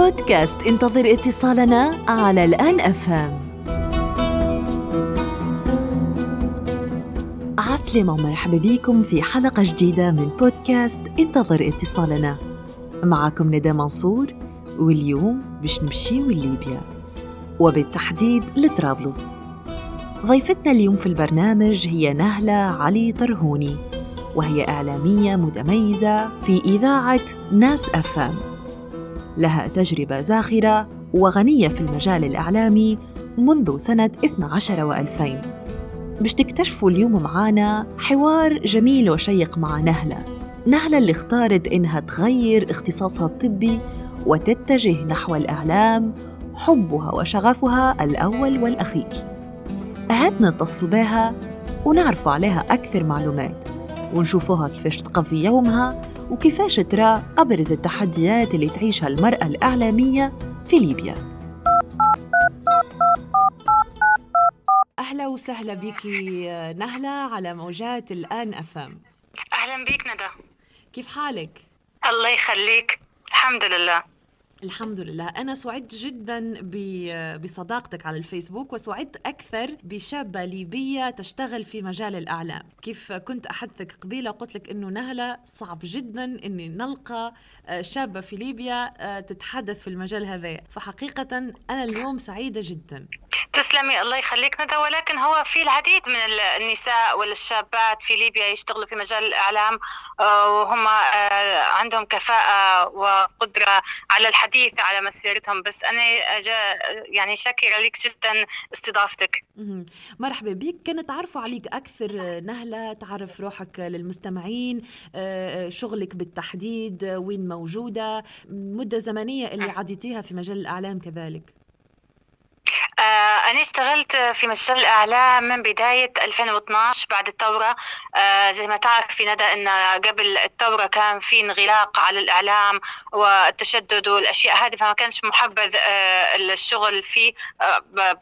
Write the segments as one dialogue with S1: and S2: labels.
S1: بودكاست انتظر اتصالنا على الآن أفهم. عسلامة ومرحبا بكم في حلقة جديدة من بودكاست انتظر اتصالنا. معكم ندى منصور واليوم باش نمشيو لليبيا. وبالتحديد لطرابلس. ضيفتنا اليوم في البرنامج هي نهلة علي طرهوني وهي إعلامية متميزة في إذاعة ناس أفام لها تجربة زاخرة وغنية في المجال الإعلامي منذ سنة 12 و2000 باش تكتشفوا اليوم معانا حوار جميل وشيق مع نهلة. نهلة اللي اختارت إنها تغير اختصاصها الطبي وتتجه نحو الإعلام حبها وشغفها الأول والأخير. هات نتصلوا بها ونعرفوا عليها أكثر معلومات ونشوفوها كيفاش تقضي يومها وكيفاش ترى أبرز التحديات اللي تعيشها المرأة الإعلامية في ليبيا. أهلا وسهلا بك نهلة على موجات الآن أفهم.
S2: أهلا بيك ندى.
S1: كيف حالك؟
S2: الله يخليك. الحمد لله.
S1: الحمد لله. أنا سعدت جدا بصداقتك على الفيسبوك وسعدت أكثر بشابة ليبية تشتغل في مجال الأعلام. كيف كنت أحدثك قبيلة قلت لك أنه نهلة صعب جدا أني نلقى شابة في ليبيا تتحدث في المجال هذا. فحقيقة أنا اليوم سعيدة جدا.
S2: تسلمي الله يخليك ندى. ولكن هو في العديد من النساء والشابات في ليبيا يشتغلوا في مجال الإعلام وهم عندهم كفاءة وقدرة على الحديث على مسيرتهم. بس أنا يعني شاكرة لك جدا استضافتك.
S1: مرحبا بك. كانت تعرفوا عليك أكثر نهلة تعرف روحك للمستمعين شغلك بالتحديد وين موجودة مدة زمنية اللي عديتيها في مجال الإعلام كذلك.
S2: أنا اشتغلت في مجال الإعلام من بداية 2012 بعد الثورة. زي ما تعرفي ندى أن قبل الثورة كان في انغلاق على الإعلام والتشدد والأشياء هذه فما كانش محبذ الشغل فيه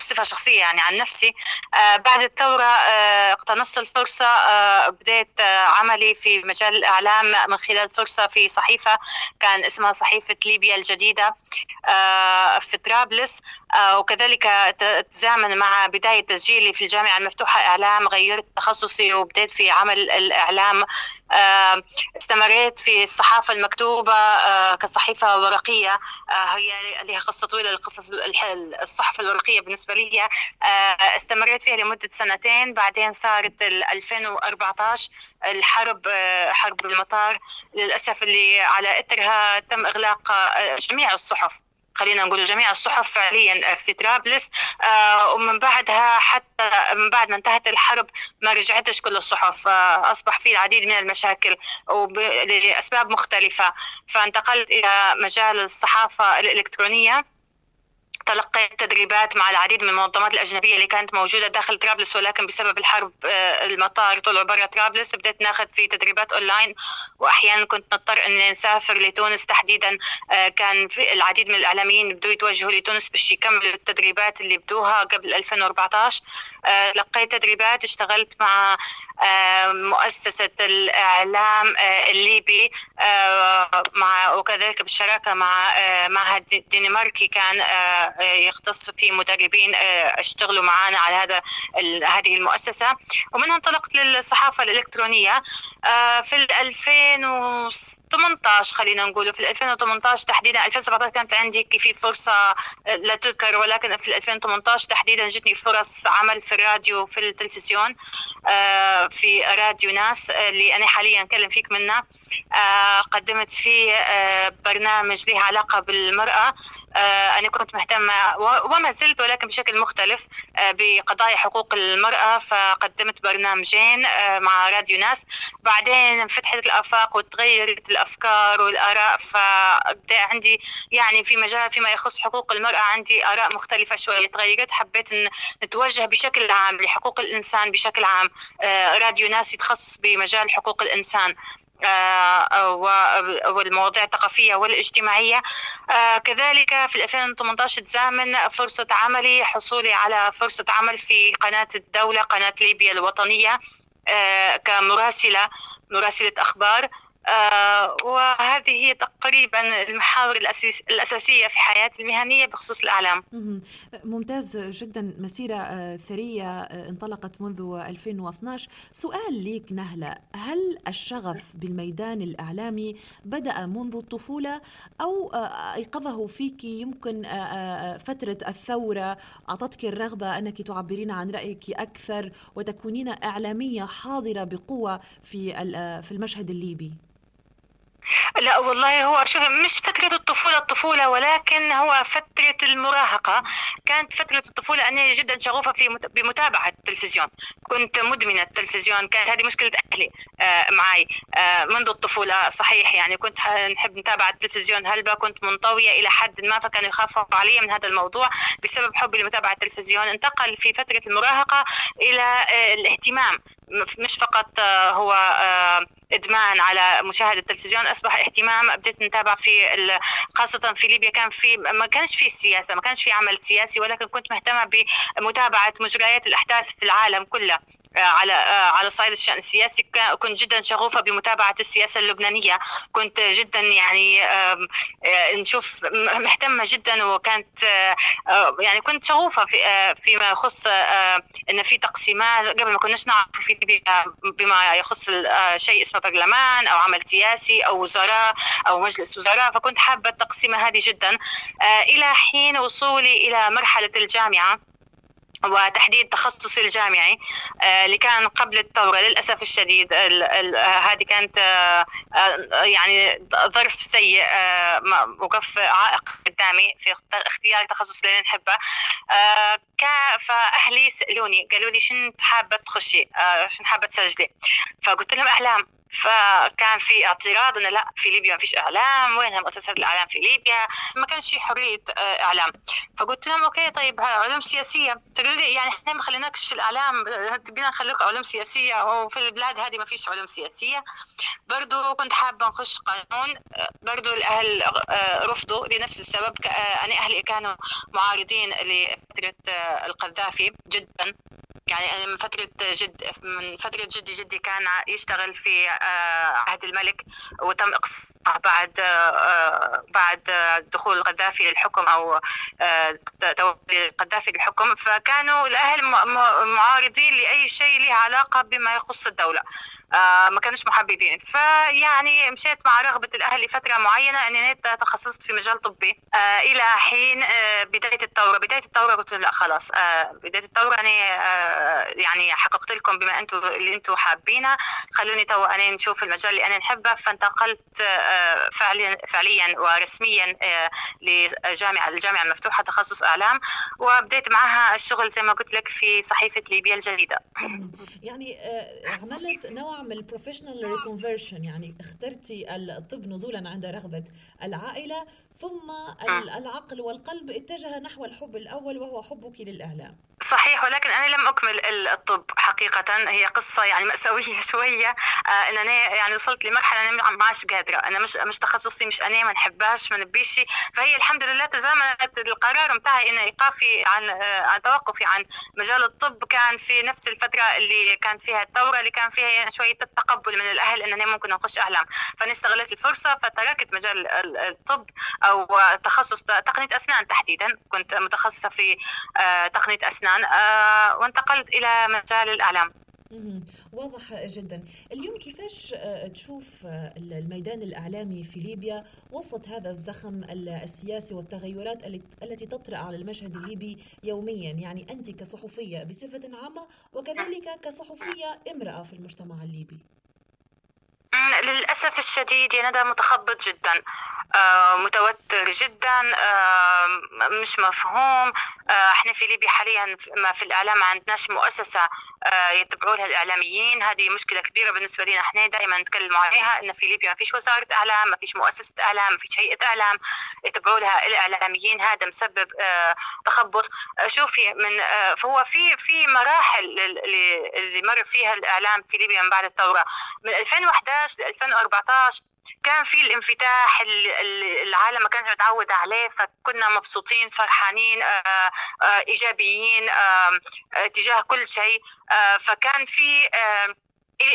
S2: بصفة شخصية يعني عن نفسي. بعد الثورة اقتنصت الفرصة بديت عملي في مجال الإعلام من خلال فرصة في صحيفة كان اسمها صحيفة ليبيا الجديدة في طرابلس. وكذلك تزامن مع بداية تسجيلي في الجامعة المفتوحة إعلام غيرت تخصصي وبدأت في عمل الإعلام. استمريت في الصحافة المكتوبة كصحيفة ورقية. هي لها قصة طويلة القصص الصحف الورقية بالنسبة لي. استمريت فيها لمدة سنتين. بعدين صارت 2014 الحرب حرب المطار. للأسف اللي على إثرها تم إغلاق جميع الصحف. خلينا نقول جميع الصحف فعليا في طرابلس. آه ومن بعدها حتى من بعد ما انتهت الحرب ما رجعتش كل الصحف. آه أصبح في العديد من المشاكل لأسباب مختلفة. فانتقلت إلى مجال الصحافة الإلكترونية. تلقيت تدريبات مع العديد من المنظمات الأجنبية اللي كانت موجودة داخل طرابلس ولكن بسبب الحرب المطار طلعوا برا طرابلس بديت ناخذ في تدريبات أونلاين. وأحيانا كنت نضطر أن نسافر لتونس تحديدا. كان في العديد من الإعلاميين بدوا يتوجهوا لتونس باش يكملوا التدريبات اللي بدوها قبل 2014 تلقيت تدريبات اشتغلت مع مؤسسة الإعلام الليبي مع وكذلك بالشراكة مع معهد دنماركي كان يختص في مدربين اشتغلوا معنا على هذا هذه المؤسسة. ومنها انطلقت للصحافة الإلكترونية في 2018 خلينا نقول في 2018 تحديدا 2017 كانت عندي في فرصة لا تذكر ولكن في 2018 تحديدا جتني فرص عمل في الراديو في التلفزيون في راديو ناس اللي أنا حاليا أتكلم فيك منه. قدمت فيه برنامج له علاقة بالمرأة. أنا كنت مهتمة وما زلت ولكن بشكل مختلف بقضايا حقوق المرأة فقدمت برنامجين مع راديو ناس. بعدين فتحت الآفاق وتغيرت الأفكار والآراء فبدأ عندي يعني في مجال فيما يخص حقوق المرأة عندي آراء مختلفة شوية تغيرت. حبيت أن نتوجه بشكل عام لحقوق الإنسان بشكل عام راديو ناس يتخصص بمجال حقوق الإنسان. والمواضيع الثقافية والاجتماعية. كذلك في 2018 تزامن فرصة عملي حصولي على فرصة عمل في قناة الدولة قناة ليبيا الوطنية كمراسلة مراسلة أخبار. آه، وهذه هي تقريبا المحاور الأساسية في حياتي المهنية بخصوص الأعلام.
S1: ممتاز جدا. مسيرة آه، ثرية آه، انطلقت منذ 2012 سؤال ليك نهلة. هل الشغف بالميدان الإعلامي بدأ منذ الطفولة أو أيقظه فيك يمكن فترة الثورة. أعطتك الرغبة أنك تعبرين عن رأيك أكثر وتكونين إعلامية حاضرة بقوة في في المشهد الليبي.
S2: لا والله هو شوف مش فترة الطفولة الطفولة ولكن هو فترة المراهقة. كانت فترة الطفولة أني جدا شغوفة في بمتابعة التلفزيون. كنت مدمنة التلفزيون كانت هذه مشكلة أهلي آه، معي. آه، منذ الطفولة صحيح يعني كنت نحب نتابع التلفزيون هلبا كنت منطوية إلى حد ما فكانوا يخافوا علي من هذا الموضوع بسبب حبي لمتابعة التلفزيون. انتقل في فترة المراهقة إلى آه، الاهتمام. مش فقط هو إدمان على مشاهدة التلفزيون أصبح اهتمام بديت نتابع في خاصة في ليبيا كان في ما كانش في سياسة ما كانش في عمل سياسي ولكن كنت مهتمة بمتابعة مجريات الأحداث في العالم كله آه، على آه، على صعيد الشأن السياسي. كنت جدا شغوفة بمتابعة السياسة اللبنانية. كنت جدا يعني آه، نشوف مهتمة جدا وكانت يعني كنت شغوفة في فيما يخص إن في تقسيمات. قبل ما كناش نعرف في بما يخص شيء اسمه برلمان أو عمل سياسي أو وزراء أو مجلس وزراء فكنت حابة التقسيمه هذه جدا. إلى حين وصولي إلى مرحلة الجامعة وتحديد تخصصي الجامعي آه، اللي كان قبل الثورة للأسف الشديد هذه كانت آه، آه، يعني ظرف سيء وقف عائق قدامي في اختيار تخصص اللي نحبه فأهلي سألوني قالوا لي شنو حابة تخشي؟ شنو حابة تسجلي؟ فقلت لهم أحلام. فكان في اعتراض إنه لا في ليبيا ما فيش إعلام. وينها مؤسسات الإعلام في ليبيا؟ ما كانش في حرية آه، إعلام. فقلت لهم أوكي طيب علوم سياسية. تقول لي يعني إحنا ما خليناكش الإعلام تبينا نخليك علوم سياسية. وفي البلاد هذه ما فيش علوم سياسية. برضو كنت حابة نخش قانون آه، برضو الأهل آه، رفضوا لنفس السبب أنا أهلي كانوا معارضين لفترة القذافي جدا. يعني أنا من فترة جد من فترة جدي جدي كان يشتغل في آه، عهد الملك وتم إقصاء بعد آه، بعد دخول القذافي للحكم أو آه، تولي القذافي للحكم فكانوا الأهل معارضين لأي شيء له علاقة بما يخص الدولة. آه، ما كانوش محبذين. فيعني مشيت مع رغبة الأهل لفترة معينة أني تخصصت في مجال طبي. إلى حين بداية الثورة. بداية الثورة قلت لا خلاص. بداية الثورة أنا يعني حققت لكم بما أنتم اللي أنتم حابينه. خلوني تو أنا نشوف المجال اللي أنا نحبه. فانتقلت فعليا فعليا ورسميا لجامعة الجامعة المفتوحة تخصص إعلام وبديت معها الشغل زي ما قلت لك في صحيفة ليبيا الجديدة
S1: يعني عملت نوع من ال professional reconversion يعني اخترتي الطب نزولا عند رغبة العائلة ثم آه. العقل والقلب اتجه نحو الحب الأول وهو حبك للإعلام
S2: صحيح ولكن أنا لم أكمل الطب حقيقة. هي قصة يعني مأساوية شوية. آه إن أنا يعني وصلت لمرحلة أنا ما عادش قادرة. أنا مش مش تخصصي مش أنا ما نحبهاش ما نبيش فهي الحمد لله تزامنت القرار نتاعي إن إيقافي عن آه عن توقفي عن مجال الطب. كان في نفس الفترة اللي كان فيها الثورة اللي كان فيها شوية التقبل من الأهل إن أنا ممكن أخش أعلام. فأنا استغلت الفرصة فتركت مجال الطب أو تخصص تقنية أسنان تحديدا. كنت متخصصة في آه تقنية أسنان. اسنان آه، وانتقلت إلى مجال الإعلام.
S1: واضح جدا. اليوم كيفاش آه، تشوف آه، الميدان الإعلامي في ليبيا؟ وسط هذا الزخم السياسي والتغيرات التي تطرأ على المشهد الليبي يوميا. يعني أنت كصحفية بصفة عامة وكذلك كصحفية امرأة في المجتمع الليبي.
S2: للأسف الشديد يا ندى متخبط جدا. متوتر جدا آه، مش مفهوم. آه، إحنا في ليبيا حاليا ما في الإعلام ما عندناش مؤسسة يتبعوا لها الإعلاميين. هذه مشكلة كبيرة بالنسبة لنا إحنا دائما نتكلم عليها ان في ليبيا ما فيش وزارة إعلام ما فيش مؤسسة إعلام ما فيش هيئة إعلام. يتبعوا لها الإعلاميين هذا مسبب تخبط. شوفي من فهو في في مراحل اللي مر فيها الإعلام في ليبيا من بعد الثورة. من 2011 ل 2014 كان في الانفتاح العالم ما كانش متعود عليه فكنا مبسوطين فرحانين آه، آه، إيجابيين آه، تجاه كل شيء فكان في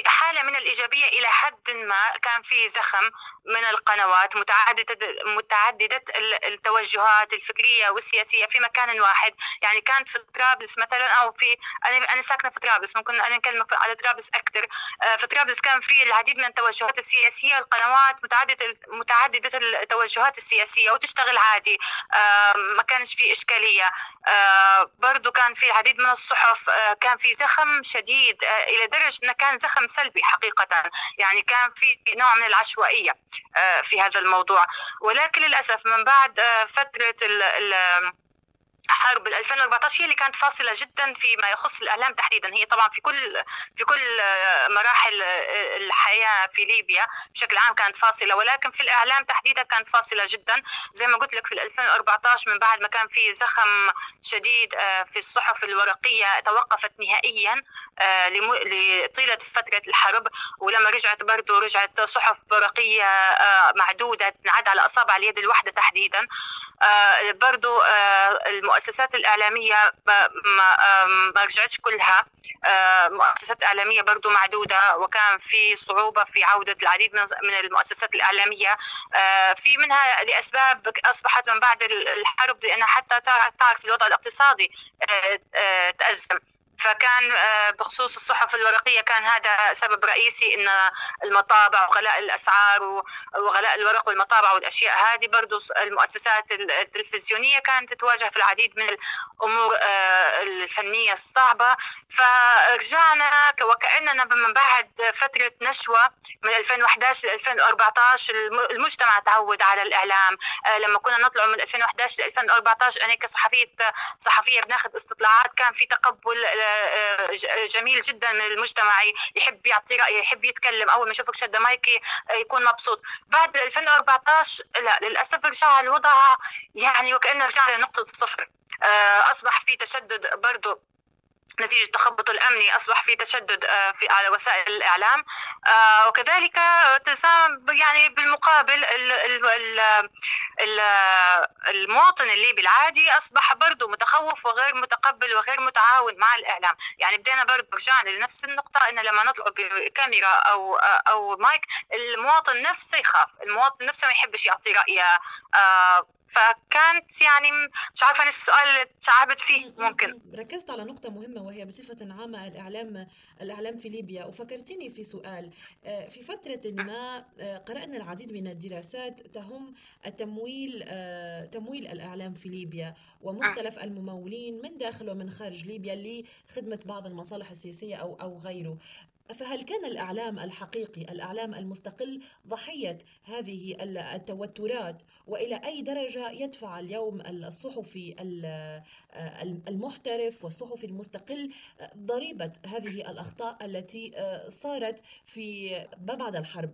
S2: حالة من الإيجابية إلى حد ما كان في زخم من القنوات متعددة متعددة التوجهات الفكرية والسياسية في مكان واحد. يعني كانت في طرابلس مثلا أو في أنا أنا ساكنة في طرابلس ممكن أنا نكلم على طرابلس أكثر. آه، في طرابلس كان في العديد من التوجهات السياسية القنوات متعددة متعددة التوجهات السياسية وتشتغل عادي. آه، ما كانش في إشكالية. آه، برضو كان في العديد من الصحف كان في زخم شديد إلى درجة أنه كان زخم زخم سلبي حقيقة. يعني كان في نوع من العشوائية آه، في هذا الموضوع. ولكن للأسف من بعد آه، فترة حرب 2014 هي اللي كانت فاصلة جدا فيما يخص الإعلام تحديدا. هي طبعا في كل في كل مراحل الحياة في ليبيا بشكل عام كانت فاصلة. ولكن في الإعلام تحديدا كانت فاصلة جدا. زي ما قلت لك في 2014 من بعد ما كان في زخم شديد آه، في الصحف الورقية توقفت نهائيا آه، لطيلة فترة الحرب. ولما رجعت برضه رجعت صحف ورقية آه، معدودة تنعد على أصابع اليد الواحدة تحديدا. برضه المؤسسات الإعلامية ما, رجعتش كلها. آه، مؤسسات إعلامية برضو معدودة وكان في صعوبة في عودة العديد من المؤسسات الإعلامية. آه، في منها لأسباب أصبحت من بعد الحرب لأنها حتى تعرف الوضع الاقتصادي آه، تأزم. فكان آه، بخصوص الصحف الورقية كان هذا سبب رئيسي إن المطابع وغلاء الأسعار وغلاء الورق والمطابع والأشياء هذه برضو المؤسسات التلفزيونية كانت تتواجه في العديد من الأمور آه، الفنية الصعبة. فرجعنا وكأننا من بعد فترة نشوة من 2011 ل 2014 المجتمع تعود على الإعلام. آه، لما كنا نطلع من 2011 ل 2014 أنا كصحفية صحفية بناخذ استطلاعات كان في تقبل جميل جدا من المجتمع يحب يعطي رايه يحب يتكلم. أول ما يشوفك شده مايك يكون مبسوط. بعد 2014 لا للأسف رجع الوضع يعني وكأنه رجع لنقطة الصفر آه، أصبح في تشدد برضه نتيجة التخبط الأمني أصبح في تشدد آه، في على وسائل الإعلام. آه، وكذلك يعني بالمقابل المواطن الليبي العادي أصبح برضه متخوف وغير متقبل وغير متعاون مع الإعلام. يعني بدينا برضه رجعنا لنفس النقطة إن لما نطلع بكاميرا أو أو مايك المواطن نفسه يخاف المواطن نفسه ما يحبش يعطي رأيه. آه، فكانت يعني مش عارفة أنا السؤال اللي تشعبت فيه ممكن.
S1: ركزت على نقطة مهمة وهي بصفة عامة الإعلام الإعلام في ليبيا. وفكرتني في سؤال آه، في فترة ما آه، قرأنا العديد من الدراسات تهم التمويل آه، تمويل الإعلام في ليبيا ومختلف الممولين من داخل ومن خارج ليبيا لخدمة بعض المصالح السياسية أو أو غيره. فهل كان الإعلام الحقيقي الإعلام المستقل ضحية هذه التوترات وإلى أي درجة يدفع اليوم الصحفي المحترف والصحفي المستقل ضريبة هذه الأخطاء التي صارت في ما بعد الحرب.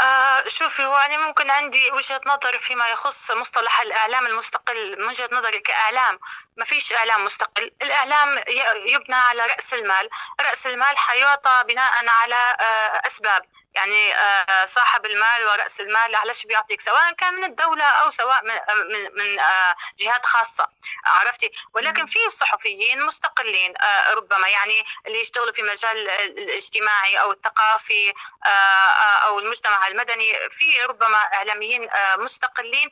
S2: آه شوفي هو أنا ممكن عندي وجهة نظر فيما يخص مصطلح الإعلام المستقل. من وجهة نظري كإعلام ما فيش إعلام مستقل. الإعلام يبنى على رأس المال. رأس المال حيعطى بناء على آه أسباب. يعني آه صاحب المال ورأس المال علاش بيعطيك؟ سواء كان من الدولة أو سواء من, من, من آه جهات خاصة عرفتي؟ ولكن في صحفيين مستقلين آه ربما يعني اللي يشتغلوا في مجال الاجتماعي أو الثقافي آه، آه، أو المجتمع المدني في ربما إعلاميين آه، مستقلين.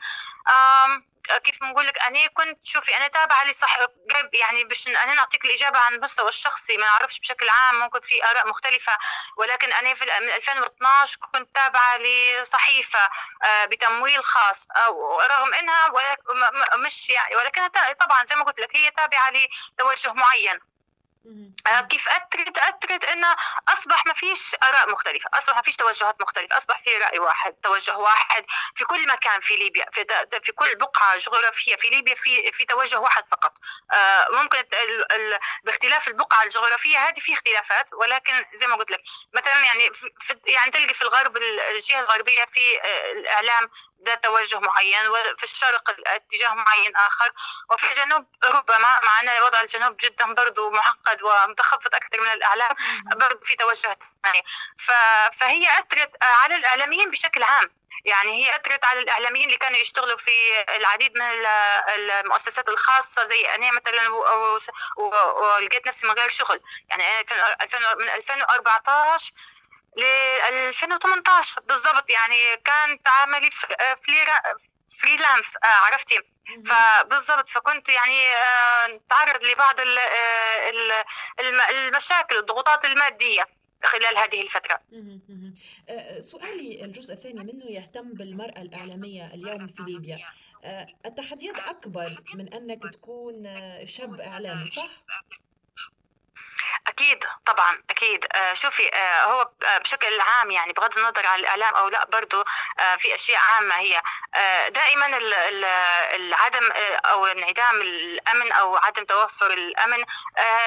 S2: كيف بنقول لك أنا كنت شوفي أنا تابعة لصح قريب يعني باش أنا نعطيك الإجابة عن المستوى الشخصي ما نعرفش بشكل عام ممكن في آراء مختلفة ولكن أنا في من 2012 كنت تابعة لصحيفة آه، بتمويل خاص رغم إنها مش يعني ولكنها طبعا زي ما قلت لك هي تابعة لتوجه معين. كيف اثرت اثرت انه أصبح ما فيش آراء مختلفة أصبح ما فيش توجهات مختلفة أصبح في رأي واحد توجه واحد في كل مكان في ليبيا في, في كل بقعة جغرافية في ليبيا في في توجه واحد فقط. آه، ممكن ال ال باختلاف البقعة الجغرافية هذه في اختلافات ولكن زي ما قلت لك مثلا يعني في يعني تلقي في الغرب الجهة الغربية في آه، الإعلام ذات توجه معين وفي الشرق اتجاه معين آخر. وفي الجنوب ربما مع أن وضع الجنوب جدا برضه معقد ومتخبط أكثر من الأعلام برضه في توجه ثاني. فهي أثرت على الإعلاميين بشكل عام. يعني هي أثرت على الإعلاميين اللي كانوا يشتغلوا في العديد من المؤسسات الخاصة زي أنا مثلا ولقيت نفسي من غير شغل. يعني أنا من 2014 ل 2018 بالضبط يعني كانت عملي فريلانس آه عرفتي؟ فبالضبط فكنت يعني آه تعرض لبعض آه، المشاكل الضغوطات المادية خلال هذه الفترة.
S1: آه، سؤالي الجزء الثاني منه يهتم بالمرأة الإعلامية اليوم في ليبيا. التحديات أكبر من أنك تكون شاب إعلامي صح؟
S2: أكيد طبعا أكيد. آه، شوفي آه، هو آه، بشكل عام يعني بغض النظر عن الإعلام أو لأ برضه في أشياء عامة هي دائما العدم أو انعدام الأمن أو عدم توفر الأمن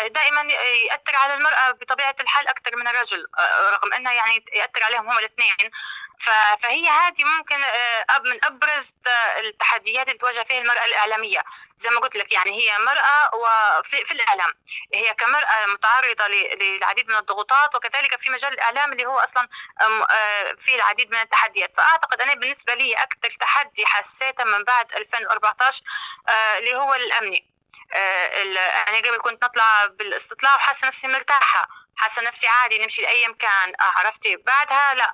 S2: دائما يأثر على المرأة بطبيعة الحال أكثر من الرجل رغم انه يعني يأثر عليهم هم الاثنين. فهي هذه ممكن من أبرز التحديات اللي تواجه فيها المرأة الإعلامية. زي ما قلت لك يعني هي مرأة وفي في الإعلام. هي كمرأة متعرضة للعديد من الضغوطات وكذلك في مجال الإعلام اللي هو أصلا آه، في العديد من التحديات. فأعتقد أنا بالنسبة لي أكثر تحدي حسيته من بعد 2014 آه، اللي هو الأمني. آه، أنا قبل كنت نطلع بالاستطلاع وحاسة نفسي مرتاحة حاسة نفسي عادي نمشي لأي مكان. عرفتي؟ بعدها لا.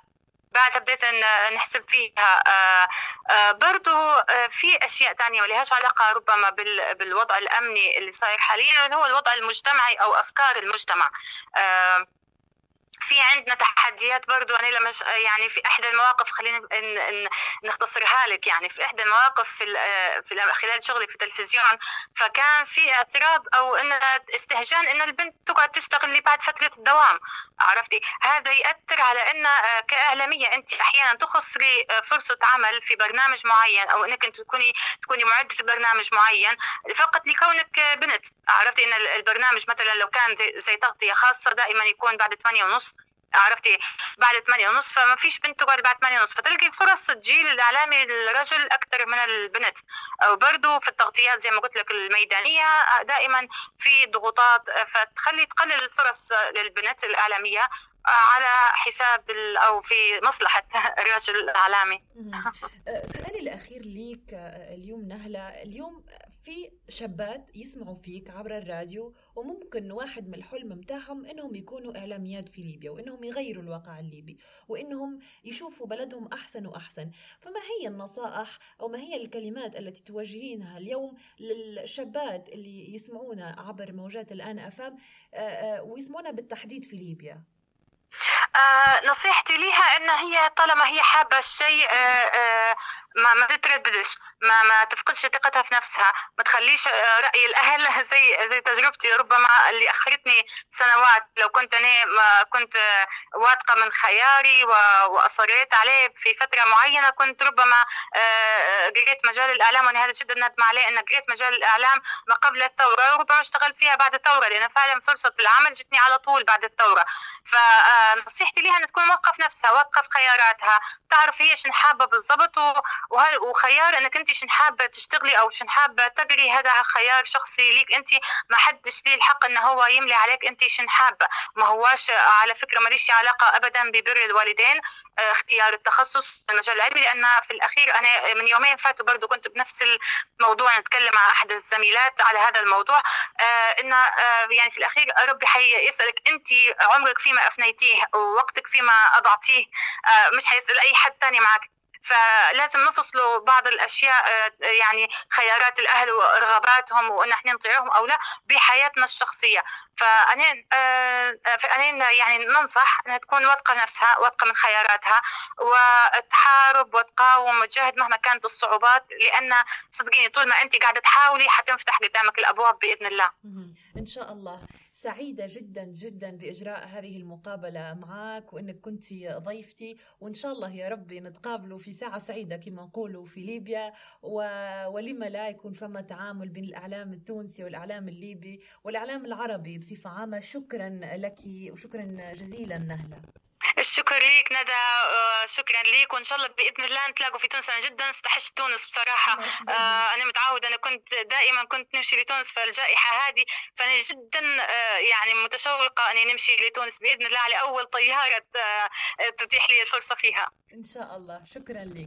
S2: بعدها بديت نحسب فيها. آه، آه، برضو آه، في أشياء ثانية ما لهاش علاقة ربما بالوضع الأمني اللي صاير حاليا اللي هو الوضع المجتمعي أو أفكار المجتمع. في عندنا تحديات برضو أنا لما يعني في إحدى المواقف خلينا نختصرها لك. يعني في إحدى المواقف في, في خلال شغلي في التلفزيون فكان في اعتراض أو إن استهجان إن البنت تقعد تشتغل لي بعد فترة الدوام. عرفتي؟ هذا يأثر على إن آه، كإعلامية أنت أحيانا تخسري آه، فرصة عمل في برنامج معين أو إنك أنت تكوني تكوني معدة برنامج معين فقط لكونك بنت. عرفتي؟ إن البرنامج مثلا لو كان زي تغطية خاصة دائما يكون بعد 8 ونص عرفتي؟ بعد 8 ونص فما فيش بنت تقعد بعد 8 ونص فتلقي فرص الجيل الاعلامي للرجل أكثر من البنت. وبرضه في التغطيات زي ما قلت لك الميدانية دائما في ضغوطات فتخلي تقلل الفرص للبنت الإعلامية على حساب أو في مصلحة الرجل الإعلامي.
S1: سؤالي الأخير ليك اليوم نهلة. اليوم في شابات يسمعوا فيك عبر الراديو وممكن واحد من الحلم متاعهم إنهم يكونوا إعلاميات في ليبيا وإنهم يغيروا الواقع الليبي وإنهم يشوفوا بلدهم أحسن وأحسن. فما هي النصائح أو ما هي الكلمات التي توجهينها اليوم للشابات اللي يسمعونا عبر موجات الآن أفام آه، آه، ويسمعونا بالتحديد في ليبيا؟
S2: آه نصيحتي ليها إن هي طالما هي حابة الشيء آه آه ما ما تترددش ما ما تفقدش ثقتها في نفسها ما تخليش رأي الأهل زي زي تجربتي ربما اللي أخرتني سنوات لو كنت أنا ما كنت واثقة من خياري وأصريت عليه في فترة معينة كنت ربما قريت مجال الإعلام وأنا هذا جدا ندم عليه ان قريت مجال الإعلام ما قبل الثورة وربما اشتغلت فيها بعد الثورة لأن فعلا فرصة العمل جتني على طول بعد الثورة. فنصيحتي لها ان تكون موقف نفسها وقف خياراتها. تعرف هي شنو حابة بالضبط وخيار إنك انت شن حابة تشتغلي أو شن حابة تقري. هذا خيار شخصي ليك انت ما حدش ليه الحق إنه هو يملي عليك انت شن حابة. ما هواش على فكرة ماليش علاقة ابدا ببر الوالدين آه، اختيار التخصص المجال العلمي. لأن في الأخير أنا من يومين فاتوا برضو كنت بنفس الموضوع نتكلم مع أحد الزميلات على هذا الموضوع. آه، ان آه، يعني في الأخير ربي حيسألك انت عمرك فيما أفنيتيه ووقتك فيما أضعتيه مش حيسأل أي حد ثاني معك فلازم نفصلوا بعض الأشياء آه، يعني خيارات الأهل ورغباتهم وإن إحنا نطيعهم أو لا بحياتنا الشخصية. فأنا آه، يعني ننصح إنها تكون واثقة نفسها واثقة من خياراتها وتحارب وتقاوم وتجاهد مهما كانت الصعوبات لأن صدقيني طول ما انت قاعدة تحاولي حتنفتح قدامك الأبواب بإذن الله.
S1: إن شاء الله. سعيدة جدا جدا بإجراء هذه المقابلة معك وإنك كنت ضيفتي. وإن شاء الله يا ربي نتقابلوا في ساعة سعيدة كما نقولوا في ليبيا. و... ولما لا يكون فما تعامل بين الإعلام التونسي والإعلام الليبي والإعلام العربي بصفة عامة. شكرا لك وشكرا جزيلا نهلة
S2: الشكر ليك ندى آه، شكرا ليك وإن شاء الله بإذن الله نتلاقوا في تونس أنا جدا استحشت تونس بصراحة. آه أنا متعودة أنا كنت دائما كنت نمشي لتونس في الجائحة هذه فأنا جدا آه يعني متشوقة أني نمشي لتونس بإذن الله على أول طيارة تتيح لي الفرصة فيها.
S1: إن شاء الله. شكرا لك